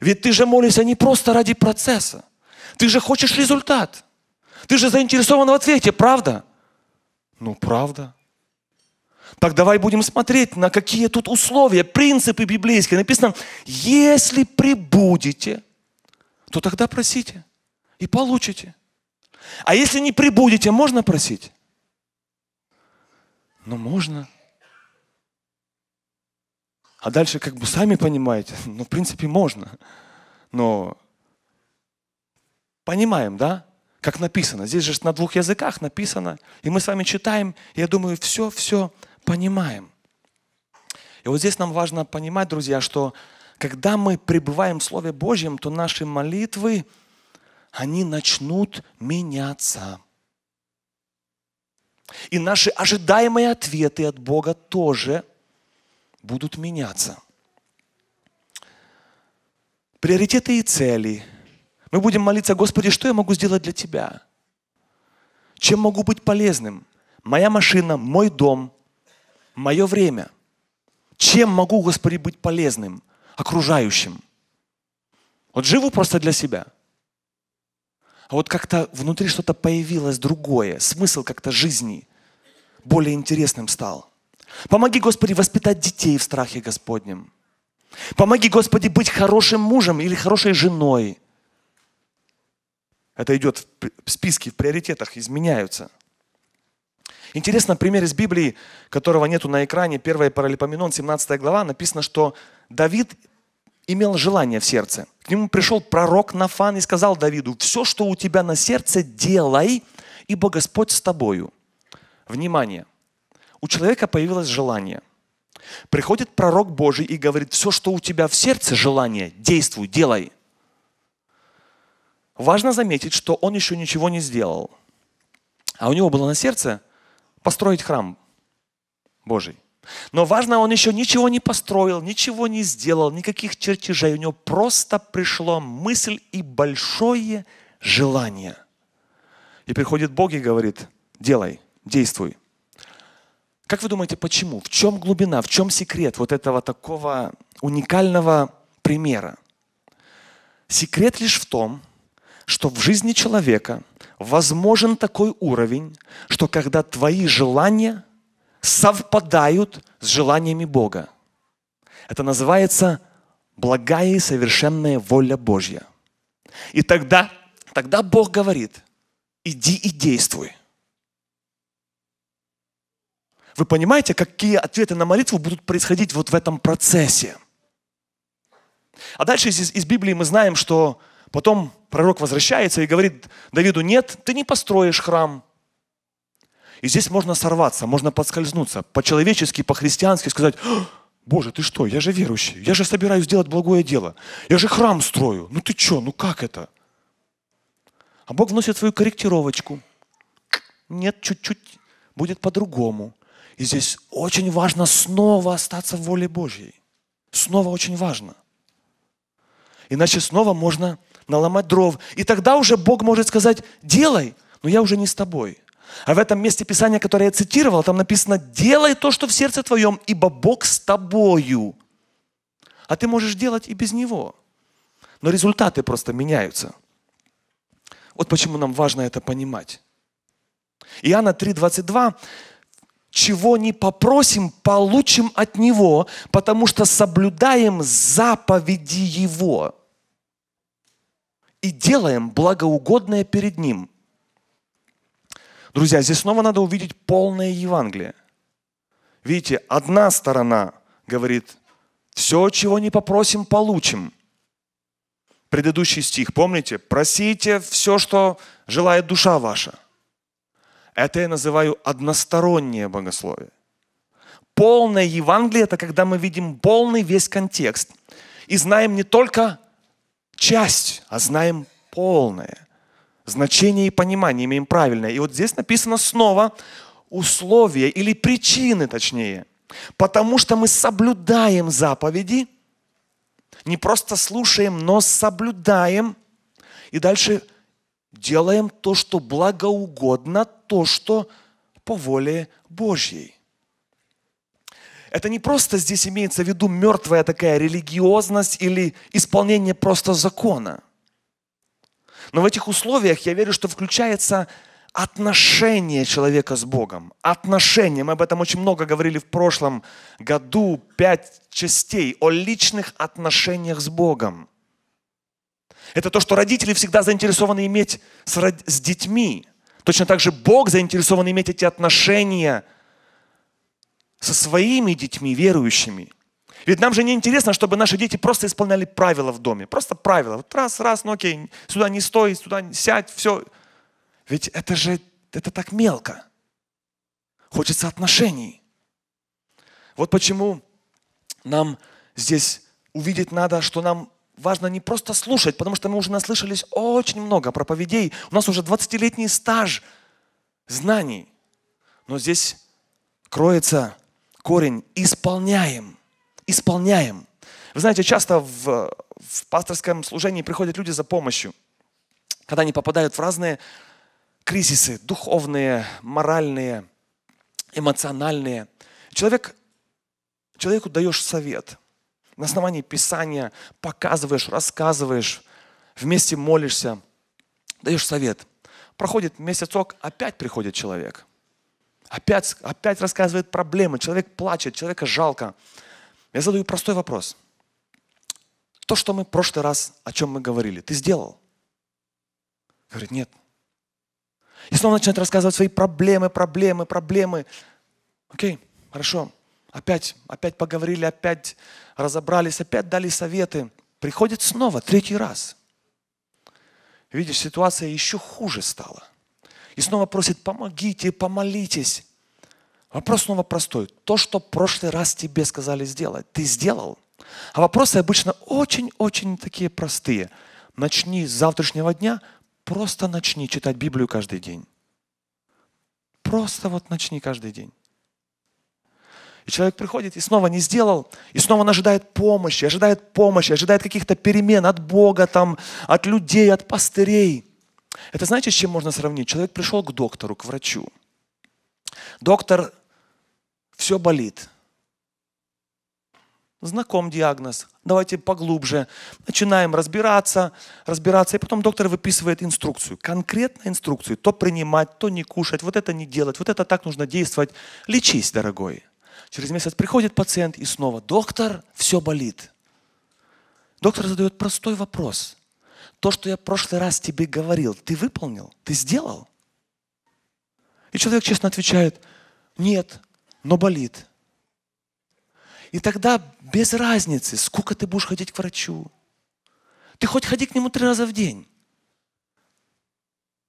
Ведь ты же молишься не просто ради процесса. Ты же хочешь результат. Ты же заинтересован в ответе, правда? Ну, правда. Так давай будем смотреть, на какие тут условия, принципы библейские. Написано, если прибудете то тогда просите и получите. А если не прибудете, можно просить? Ну, можно. А дальше, как бы сами понимаете, ну, в принципе, можно. Но понимаем, да? Как написано. Здесь же на двух языках написано. И мы с вами читаем, и я думаю, все-все понимаем. И вот здесь нам важно понимать, друзья, что когда мы пребываем в Слове Божьем, то наши молитвы, они начнут меняться. И наши ожидаемые ответы от Бога тоже будут меняться. Приоритеты и цели. Мы будем молиться, Господи, что я могу сделать для Тебя? Чем могу быть полезным? Моя машина, мой дом, мое время – Чем могу, Господи, быть полезным окружающим? Вот живу просто для себя. А вот как-то внутри что-то появилось другое, смысл как-то жизни более интересным стал. Помоги, Господи, воспитать детей в страхе Господнем. Помоги, Господи, быть хорошим мужем или хорошей женой. Это идет в списке, в приоритетах, изменяются. Интересно, пример из Библии, которого нету на экране, 1 Паралипоменон, 17 глава, написано, что Давид имел желание в сердце. К нему пришел пророк Нафан и сказал Давиду, все, что у тебя на сердце, делай, ибо Господь с тобою. Внимание! У человека появилось желание. Приходит пророк Божий и говорит, все, что у тебя в сердце, желание, действуй, делай. Важно заметить, что он еще ничего не сделал. А у него было на сердце построить храм Божий. Но важно, он еще ничего не построил, ничего не сделал, никаких чертежей. У него просто пришло мысль и большое желание. И приходит Бог и говорит, делай, действуй. Как вы думаете, почему? В чем глубина, в чем секрет вот этого такого уникального примера? Секрет лишь в том, что в жизни человека возможен такой уровень, что когда твои желания совпадают с желаниями Бога. Это называется благая и совершенная воля Божья. И тогда, тогда Бог говорит, иди и действуй. Вы понимаете, какие ответы на молитву будут происходить вот в этом процессе? А дальше из, из Библии мы знаем, что потом пророк возвращается и говорит Давиду, нет, ты не построишь храм, и здесь можно сорваться, можно подскользнуться, по-человечески, по-христиански сказать, Боже, ты что, я же верующий, я же собираюсь сделать благое дело, я же храм строю, ну ты что, ну как это? А Бог вносит свою корректировочку. Нет, чуть-чуть будет по-другому. И здесь очень важно снова остаться в воле Божьей. Снова очень важно. Иначе снова можно наломать дров. И тогда уже Бог может сказать, делай, но я уже не с тобой. А в этом месте Писания, которое я цитировал, там написано, делай то, что в сердце твоем, ибо Бог с тобою. А ты можешь делать и без Него. Но результаты просто меняются. Вот почему нам важно это понимать. Иоанна 3,22 чего не попросим, получим от Него, потому что соблюдаем заповеди Его и делаем благоугодное перед Ним. Друзья, здесь снова надо увидеть полное Евангелие. Видите, одна сторона говорит, все, чего не попросим, получим. Предыдущий стих, помните? Просите все, что желает душа ваша. Это я называю одностороннее богословие. Полное Евангелие – это когда мы видим полный весь контекст и знаем не только часть, а знаем полное значение и понимание имеем правильное. И вот здесь написано снова условия или причины, точнее. Потому что мы соблюдаем заповеди, не просто слушаем, но соблюдаем. И дальше делаем то, что благоугодно, то, что по воле Божьей. Это не просто здесь имеется в виду мертвая такая религиозность или исполнение просто закона. Но в этих условиях я верю, что включается отношение человека с Богом. Отношение. Мы об этом очень много говорили в прошлом году. Пять частей о личных отношениях с Богом. Это то, что родители всегда заинтересованы иметь с, с детьми. Точно так же Бог заинтересован иметь эти отношения со своими детьми, верующими. Ведь нам же не интересно, чтобы наши дети просто исполняли правила в доме. Просто правила. Вот раз, раз, ну окей, сюда не стой, сюда не сядь, все. Ведь это же, это так мелко. Хочется отношений. Вот почему нам здесь увидеть надо, что нам важно не просто слушать, потому что мы уже наслышались очень много проповедей. У нас уже 20-летний стаж знаний. Но здесь кроется корень «исполняем» исполняем. Вы знаете, часто в, в пасторском служении приходят люди за помощью, когда они попадают в разные кризисы, духовные, моральные, эмоциональные. Человек Человеку даешь совет. На основании Писания показываешь, рассказываешь, вместе молишься, даешь совет. Проходит месяцок, опять приходит человек. Опять, опять рассказывает проблемы, человек плачет, человека жалко. Я задаю простой вопрос. То, что мы в прошлый раз, о чем мы говорили, ты сделал? Говорит, нет. И снова начинает рассказывать свои проблемы, проблемы, проблемы. Окей, хорошо. Опять, опять поговорили, опять разобрались, опять дали советы. Приходит снова, третий раз. Видишь, ситуация еще хуже стала. И снова просит, помогите, помолитесь. Вопрос снова простой. То, что в прошлый раз тебе сказали сделать, ты сделал? А вопросы обычно очень-очень такие простые. Начни с завтрашнего дня, просто начни читать Библию каждый день. Просто вот начни каждый день. И человек приходит и снова не сделал, и снова он ожидает помощи, ожидает помощи, ожидает каких-то перемен от Бога, там, от людей, от пастырей. Это знаете, с чем можно сравнить? Человек пришел к доктору, к врачу. Доктор, все болит. Знаком диагноз. Давайте поглубже. Начинаем разбираться, разбираться. И потом доктор выписывает инструкцию. Конкретную инструкцию. То принимать, то не кушать. Вот это не делать. Вот это так нужно действовать. Лечись, дорогой. Через месяц приходит пациент и снова, доктор, все болит. Доктор задает простой вопрос. То, что я в прошлый раз тебе говорил, ты выполнил? Ты сделал? И человек честно отвечает, нет, но болит. И тогда без разницы, сколько ты будешь ходить к врачу. Ты хоть ходи к нему три раза в день.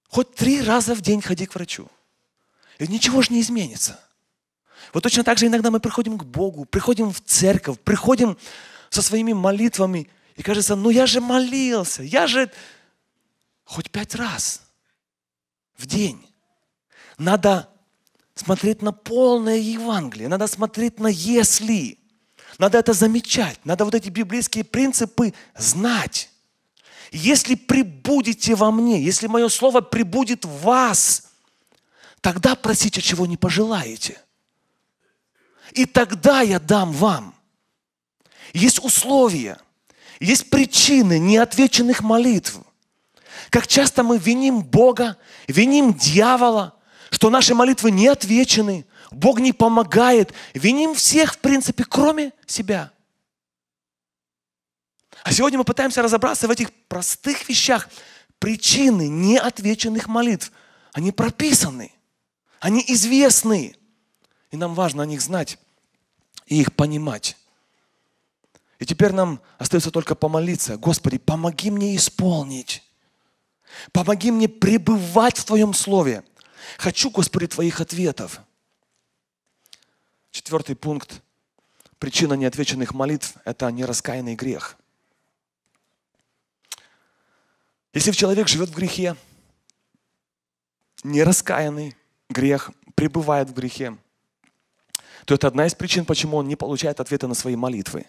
Хоть три раза в день ходи к врачу. И ничего же не изменится. Вот точно так же иногда мы приходим к Богу, приходим в церковь, приходим со своими молитвами, и кажется, ну я же молился, я же хоть пять раз в день. Надо смотреть на полное Евангелие, надо смотреть на «если». Надо это замечать, надо вот эти библейские принципы знать. Если прибудете во мне, если мое слово прибудет в вас, тогда просите, чего не пожелаете – и тогда я дам вам. Есть условия, есть причины неотвеченных молитв. Как часто мы виним Бога, виним дьявола, что наши молитвы не отвечены, Бог не помогает, виним всех, в принципе, кроме себя. А сегодня мы пытаемся разобраться в этих простых вещах. Причины неотвеченных молитв, они прописаны, они известны. И нам важно о них знать и их понимать. И теперь нам остается только помолиться. Господи, помоги мне исполнить. Помоги мне пребывать в Твоем Слове. Хочу, Господи, Твоих ответов. Четвертый пункт. Причина неотвеченных молитв – это нераскаянный грех. Если человек живет в грехе, нераскаянный грех пребывает в грехе, то это одна из причин, почему он не получает ответа на свои молитвы.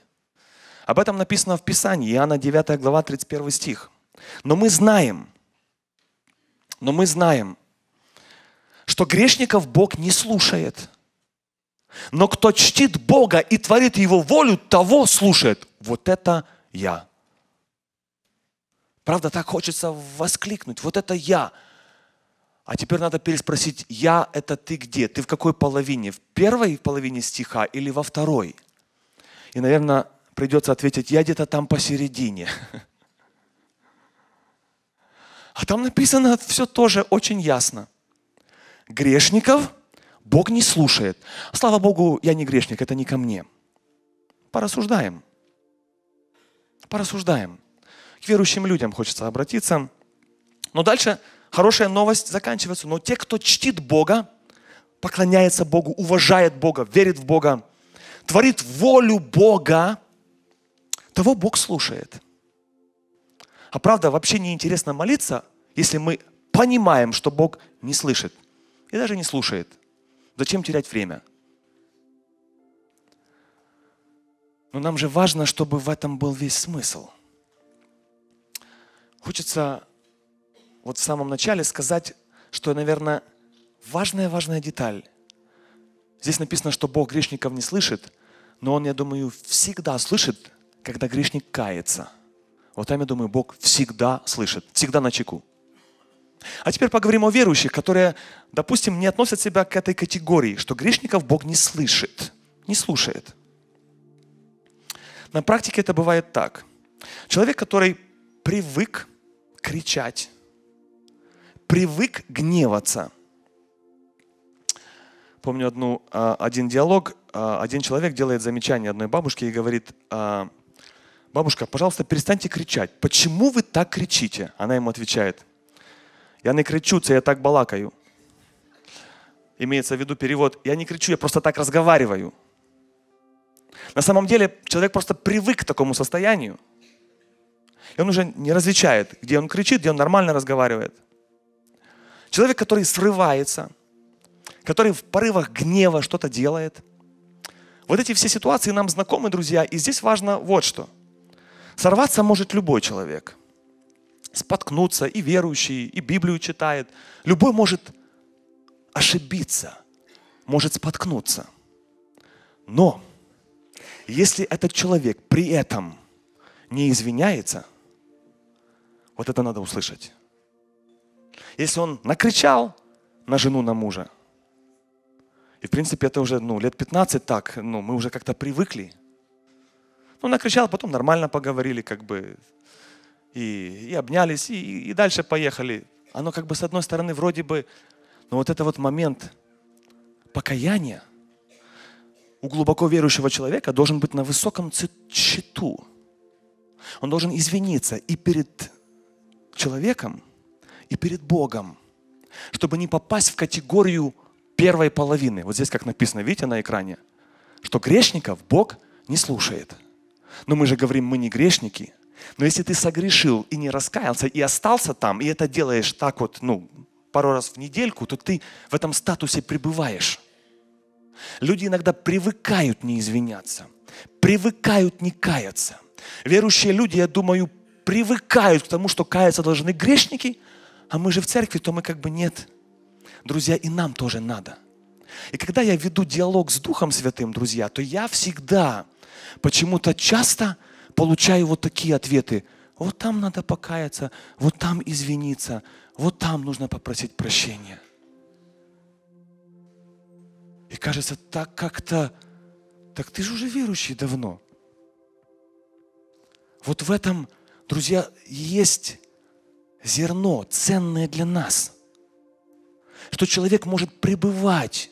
Об этом написано в Писании, Иоанна 9 глава, 31 стих. Но мы знаем, но мы знаем, что грешников Бог не слушает. Но кто чтит Бога и творит Его волю, того слушает. Вот это я. Правда, так хочется воскликнуть. Вот это я. А теперь надо переспросить, я это ты где? Ты в какой половине? В первой половине стиха или во второй? И, наверное, придется ответить, я где-то там посередине. А там написано все тоже очень ясно. Грешников Бог не слушает. Слава Богу, я не грешник, это не ко мне. Порассуждаем. Порассуждаем. К верующим людям хочется обратиться. Но дальше хорошая новость заканчивается. Но те, кто чтит Бога, поклоняется Богу, уважает Бога, верит в Бога, творит волю Бога, того Бог слушает. А правда, вообще неинтересно молиться, если мы понимаем, что Бог не слышит и даже не слушает. Зачем терять время? Но нам же важно, чтобы в этом был весь смысл. Хочется вот в самом начале сказать, что, наверное, важная-важная деталь. Здесь написано, что Бог грешников не слышит, Но он, я думаю, всегда слышит, когда грешник кается. Вот там, я думаю, Бог всегда слышит, всегда на чеку. А теперь поговорим о верующих, которые, допустим, не относят себя к этой категории, что грешников Бог не слышит, не слушает. На практике это бывает так. Человек, который привык кричать, привык гневаться. Помню одну, а, один диалог, а, один человек делает замечание одной бабушке и говорит, а, бабушка, пожалуйста, перестаньте кричать. Почему вы так кричите? Она ему отвечает, я не кричу, я так балакаю. Имеется в виду перевод, я не кричу, я просто так разговариваю. На самом деле человек просто привык к такому состоянию. И он уже не различает, где он кричит, где он нормально разговаривает. Человек, который срывается, который в порывах гнева что-то делает. Вот эти все ситуации нам знакомы, друзья, и здесь важно вот что. Сорваться может любой человек. Споткнуться и верующий, и Библию читает. Любой может ошибиться, может споткнуться. Но если этот человек при этом не извиняется, вот это надо услышать. Если он накричал на жену, на мужа, и в принципе это уже ну, лет 15 так, ну, мы уже как-то привыкли. Ну, накричал, потом нормально поговорили, как бы, и, и обнялись, и, и дальше поехали. Оно как бы с одной стороны вроде бы, но вот это вот момент покаяния, у глубоко верующего человека должен быть на высоком счету. Он должен извиниться и перед человеком, и перед Богом, чтобы не попасть в категорию первой половины. Вот здесь как написано, видите на экране, что грешников Бог не слушает. Но мы же говорим, мы не грешники. Но если ты согрешил и не раскаялся, и остался там, и это делаешь так вот, ну, пару раз в недельку, то ты в этом статусе пребываешь. Люди иногда привыкают не извиняться, привыкают не каяться. Верующие люди, я думаю, привыкают к тому, что каяться должны грешники, а мы же в церкви, то мы как бы нет. Друзья, и нам тоже надо. И когда я веду диалог с Духом Святым, друзья, то я всегда почему-то часто получаю вот такие ответы. Вот там надо покаяться, вот там извиниться, вот там нужно попросить прощения. И кажется, так как-то, так ты же уже верующий давно. Вот в этом, друзья, есть зерно, ценное для нас. Что человек может пребывать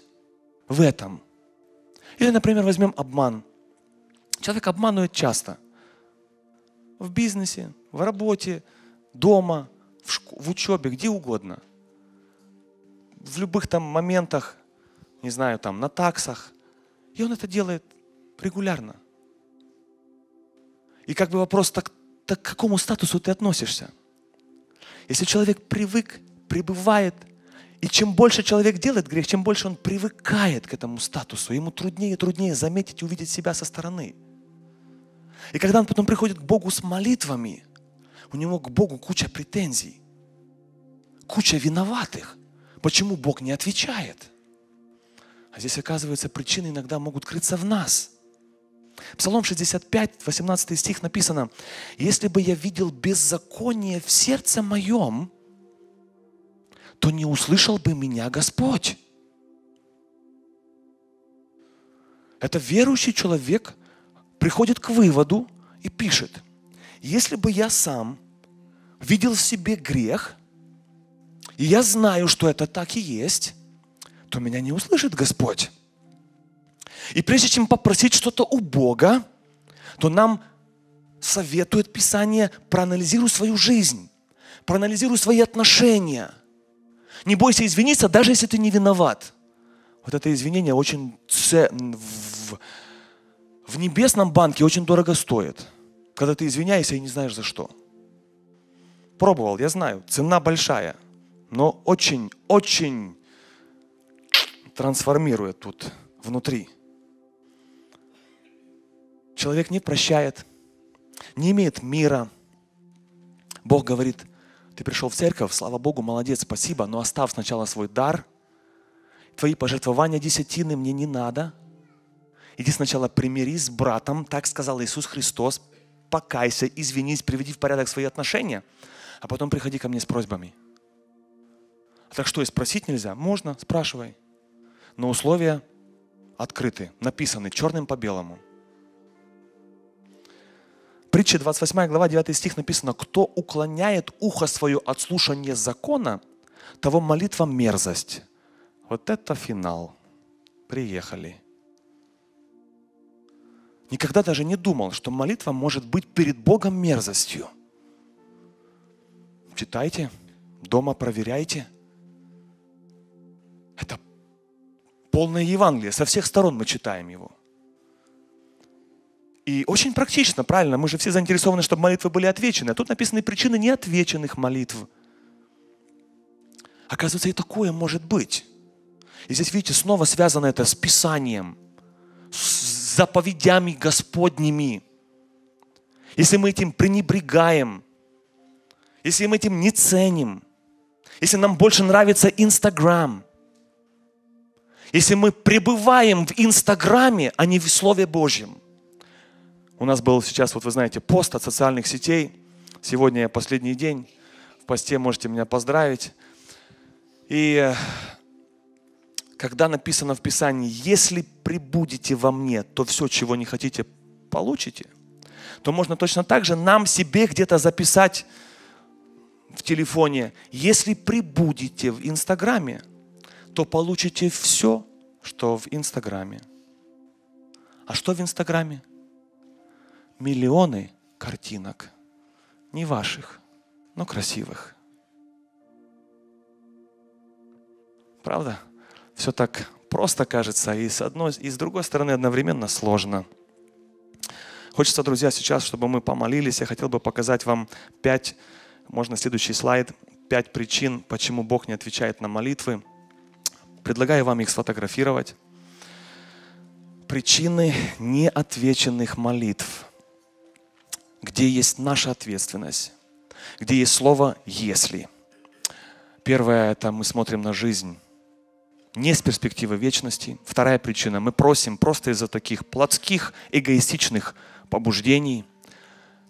в этом. Или, например, возьмем обман. Человек обманывает часто. В бизнесе, в работе, дома, в, шко- в учебе, где угодно. В любых там моментах не знаю, там, на таксах. И он это делает регулярно. И как бы вопрос, так, так к какому статусу ты относишься? Если человек привык, пребывает, и чем больше человек делает грех, чем больше он привыкает к этому статусу, ему труднее и труднее заметить и увидеть себя со стороны. И когда он потом приходит к Богу с молитвами, у него к Богу куча претензий, куча виноватых. Почему Бог не отвечает? А здесь, оказывается, причины иногда могут крыться в нас. Псалом 65, 18 стих написано, «Если бы я видел беззаконие в сердце моем, то не услышал бы меня Господь». Это верующий человек приходит к выводу и пишет, если бы я сам видел в себе грех, и я знаю, что это так и есть, то меня не услышит Господь. И прежде чем попросить что-то у Бога, то нам советует Писание, проанализируй свою жизнь, проанализируй свои отношения. Не бойся извиниться, даже если ты не виноват. Вот это извинение очень в, в небесном банке очень дорого стоит, когда ты извиняешься и не знаешь за что. Пробовал, я знаю, цена большая, но очень, очень трансформирует тут внутри. Человек не прощает, не имеет мира. Бог говорит, ты пришел в церковь, слава Богу, молодец, спасибо, но оставь сначала свой дар. Твои пожертвования десятины мне не надо. Иди сначала примирись с братом, так сказал Иисус Христос, покайся, извинись, приведи в порядок свои отношения, а потом приходи ко мне с просьбами. Так что и спросить нельзя? Можно, спрашивай. Но условия открыты, написаны черным по белому. Притча 28 глава 9 стих написано, кто уклоняет ухо свое от слушания закона, того молитва мерзость. Вот это финал. Приехали. Никогда даже не думал, что молитва может быть перед Богом мерзостью. Читайте, дома проверяйте. Это полное Евангелие. Со всех сторон мы читаем его. И очень практично, правильно, мы же все заинтересованы, чтобы молитвы были отвечены. А тут написаны причины неотвеченных молитв. Оказывается, и такое может быть. И здесь, видите, снова связано это с Писанием, с заповедями Господними. Если мы этим пренебрегаем, если мы этим не ценим, если нам больше нравится Инстаграм, если мы пребываем в Инстаграме, а не в Слове Божьем. У нас был сейчас, вот вы знаете, пост от социальных сетей. Сегодня последний день. В посте можете меня поздравить. И когда написано в Писании, если прибудете во мне, то все, чего не хотите, получите, то можно точно так же нам себе где-то записать в телефоне, если прибудете в Инстаграме, то получите все, что в Инстаграме. А что в Инстаграме? Миллионы картинок, не ваших, но красивых. Правда? Все так просто кажется, и с одной, и с другой стороны одновременно сложно. Хочется, друзья, сейчас, чтобы мы помолились, я хотел бы показать вам пять, можно следующий слайд, пять причин, почему Бог не отвечает на молитвы. Предлагаю вам их сфотографировать. Причины неотвеченных молитв, где есть наша ответственность, где есть слово «если». Первое – это мы смотрим на жизнь не с перспективы вечности. Вторая причина – мы просим просто из-за таких плотских, эгоистичных побуждений.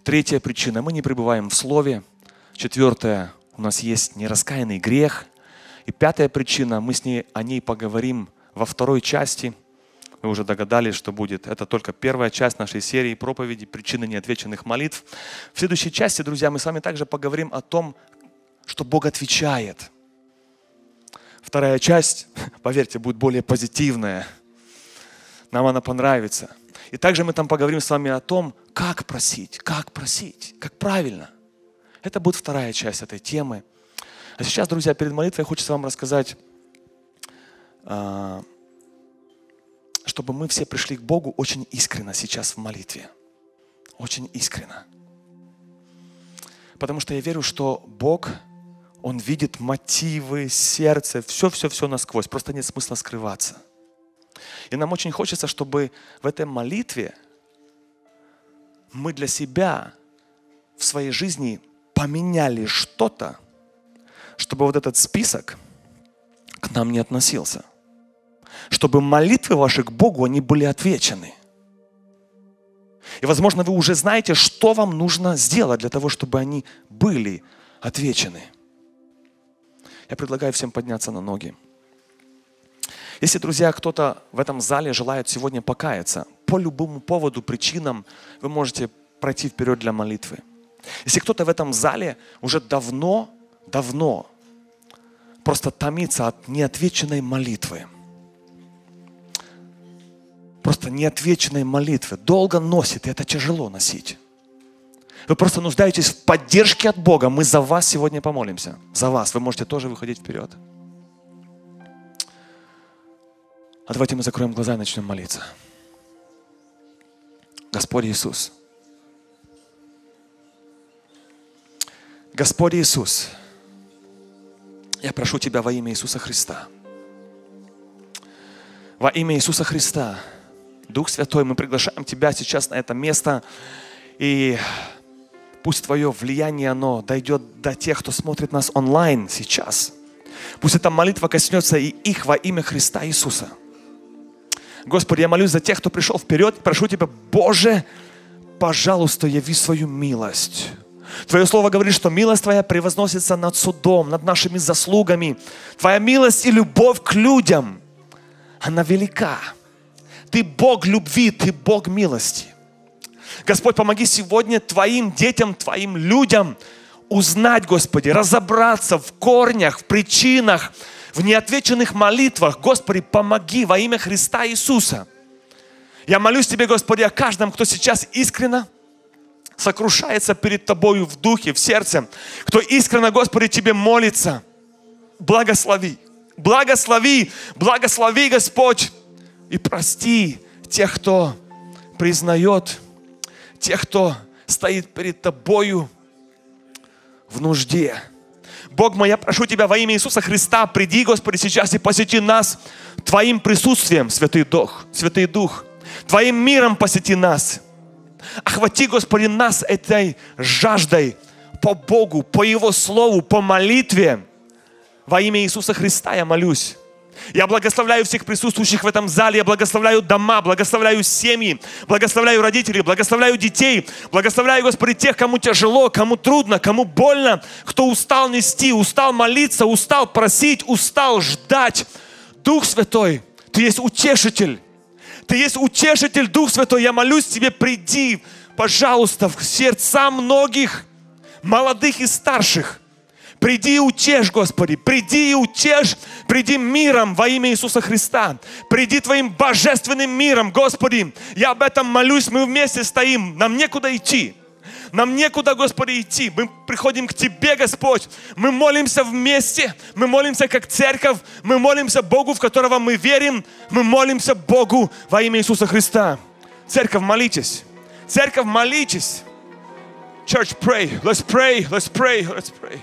Третья причина – мы не пребываем в Слове. Четвертая – у нас есть нераскаянный грех. И пятая причина – мы с ней, о ней поговорим во второй части. Вы уже догадались, что будет. Это только первая часть нашей серии проповеди «Причины неотвеченных молитв». В следующей части, друзья, мы с вами также поговорим о том, что Бог отвечает – Вторая часть, поверьте, будет более позитивная. Нам она понравится. И также мы там поговорим с вами о том, как просить, как просить, как правильно. Это будет вторая часть этой темы. А сейчас, друзья, перед молитвой хочется вам рассказать, а, чтобы мы все пришли к Богу очень искренно сейчас в молитве. Очень искренно. Потому что я верю, что Бог он видит мотивы, сердце, все-все-все насквозь. Просто нет смысла скрываться. И нам очень хочется, чтобы в этой молитве мы для себя в своей жизни поменяли что-то, чтобы вот этот список к нам не относился. Чтобы молитвы ваши к Богу, они были отвечены. И, возможно, вы уже знаете, что вам нужно сделать для того, чтобы они были отвечены. Я предлагаю всем подняться на ноги. Если, друзья, кто-то в этом зале желает сегодня покаяться, по любому поводу, причинам, вы можете пройти вперед для молитвы. Если кто-то в этом зале уже давно, давно просто томится от неотвеченной молитвы, просто неотвеченной молитвы, долго носит, и это тяжело носить. Вы просто нуждаетесь в поддержке от Бога. Мы за вас сегодня помолимся. За вас. Вы можете тоже выходить вперед. А давайте мы закроем глаза и начнем молиться. Господь Иисус. Господь Иисус, я прошу Тебя во имя Иисуса Христа. Во имя Иисуса Христа, Дух Святой, мы приглашаем Тебя сейчас на это место. И Пусть Твое влияние, оно дойдет до тех, кто смотрит нас онлайн сейчас. Пусть эта молитва коснется и их во имя Христа Иисуса. Господи, я молюсь за тех, кто пришел вперед. Прошу Тебя, Боже, пожалуйста, яви свою милость. Твое слово говорит, что милость Твоя превозносится над судом, над нашими заслугами. Твоя милость и любовь к людям, она велика. Ты Бог любви, Ты Бог милости. Господь, помоги сегодня Твоим детям, Твоим людям узнать, Господи, разобраться в корнях, в причинах, в неотвеченных молитвах. Господи, помоги во имя Христа Иисуса. Я молюсь Тебе, Господи, о каждом, кто сейчас искренно сокрушается перед Тобою в духе, в сердце, кто искренне, Господи, Тебе молится. Благослови, благослови, благослови, Господь, и прости тех, кто признает, тех, кто стоит перед Тобою в нужде. Бог мой, я прошу Тебя во имя Иисуса Христа, приди, Господи, сейчас и посети нас Твоим присутствием, Святый Дух, Святый Дух. Твоим миром посети нас. Охвати, Господи, нас этой жаждой по Богу, по Его Слову, по молитве. Во имя Иисуса Христа я молюсь. Я благословляю всех присутствующих в этом зале, я благословляю дома, благословляю семьи, благословляю родителей, благословляю детей, благословляю, Господи, тех, кому тяжело, кому трудно, кому больно, кто устал нести, устал молиться, устал просить, устал ждать. Дух Святой, Ты есть утешитель. Ты есть утешитель, Дух Святой. Я молюсь Тебе, приди, пожалуйста, в сердца многих, молодых и старших. Приди и утешь, Господи, приди и утешь, приди миром во имя Иисуса Христа. Приди Твоим божественным миром, Господи. Я об этом молюсь, мы вместе стоим, нам некуда идти. Нам некуда, Господи, идти. Мы приходим к Тебе, Господь. Мы молимся вместе. Мы молимся как церковь. Мы молимся Богу, в которого мы верим. Мы молимся Богу во имя Иисуса Христа. Церковь, молитесь. Церковь, молитесь. Church, pray. Let's pray. Let's pray. Let's pray.